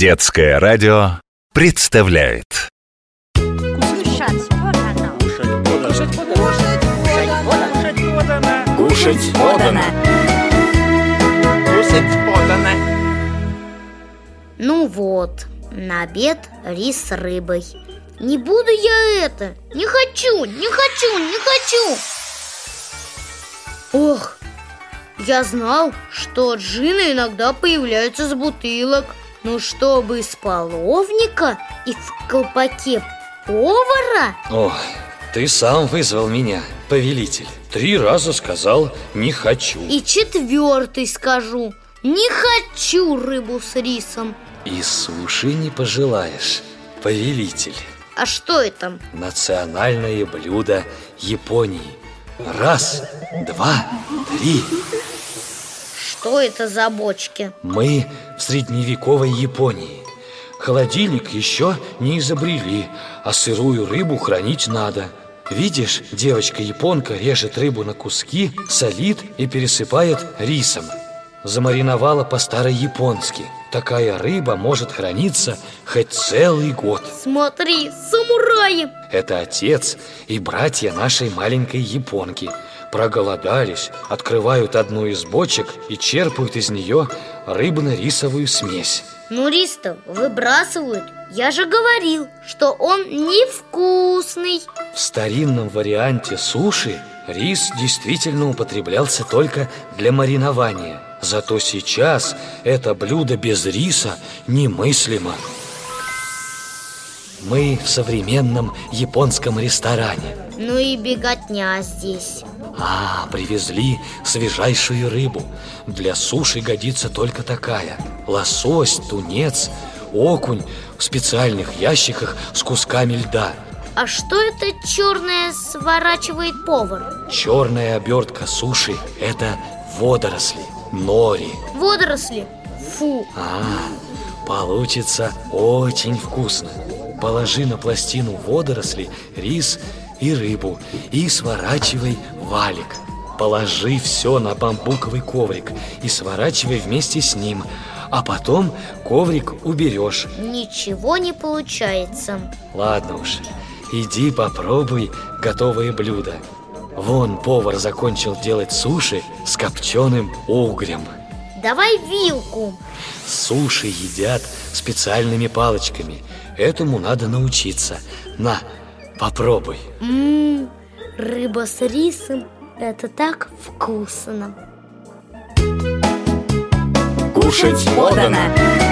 Детское радио представляет. Кушать подано. Кушать подано. Ну вот, на обед рис с рыбой. Не буду я это, не хочу, не хочу, не хочу. Ох, я знал, что джины иногда появляются с бутылок Но чтобы из половника и в колпаке повара? О, ты сам вызвал меня, повелитель. Три раза сказал «не хочу» И четвертый скажу Не хочу рыбу с рисом И суши не пожелаешь, повелитель. А что это? Национальное блюдо Японии. Раз, два, три Что это за бочки? Мы в средневековой Японии. Холодильник еще не изобрели, а сырую рыбу хранить надо. Видишь, девочка-японка режет рыбу на куски, солит и пересыпает рисом Замариновала по-старо-японски. Такая рыба может храниться хоть целый год. Смотри, самураи! Это отец и братья нашей маленькой японки. Проголодались, открывают одну из бочек и черпают из нее рыбно-рисовую смесь. Ну рис-то выбрасывают. Я же говорил, что он невкусный. В старинном варианте суши рис действительно употреблялся только для маринования. Зато сейчас это блюдо без риса немыслимо. Мы в современном японском ресторане. Ну и беготня здесь. А, привезли свежайшую рыбу. Для суши годится только такая. Лосось, тунец, окунь в специальных ящиках с кусками льда А что это черное сворачивает повар? Черная обертка суши – это водоросли, нори. Водоросли? Фу, А, получится очень вкусно. Положи на пластину водоросли, рис и рыбу И сворачивай валик. Положи все на бамбуковый коврик И сворачивай вместе с ним А потом коврик уберешь ничего не получается. Ладно уж, иди попробуй готовые блюда. Вон повар закончил делать суши с копченым угрем. Давай вилку. Суши едят специальными палочками. Этому надо научиться. На, попробуй. Ммм, рыба с рисом Это так вкусно. Кушать подано.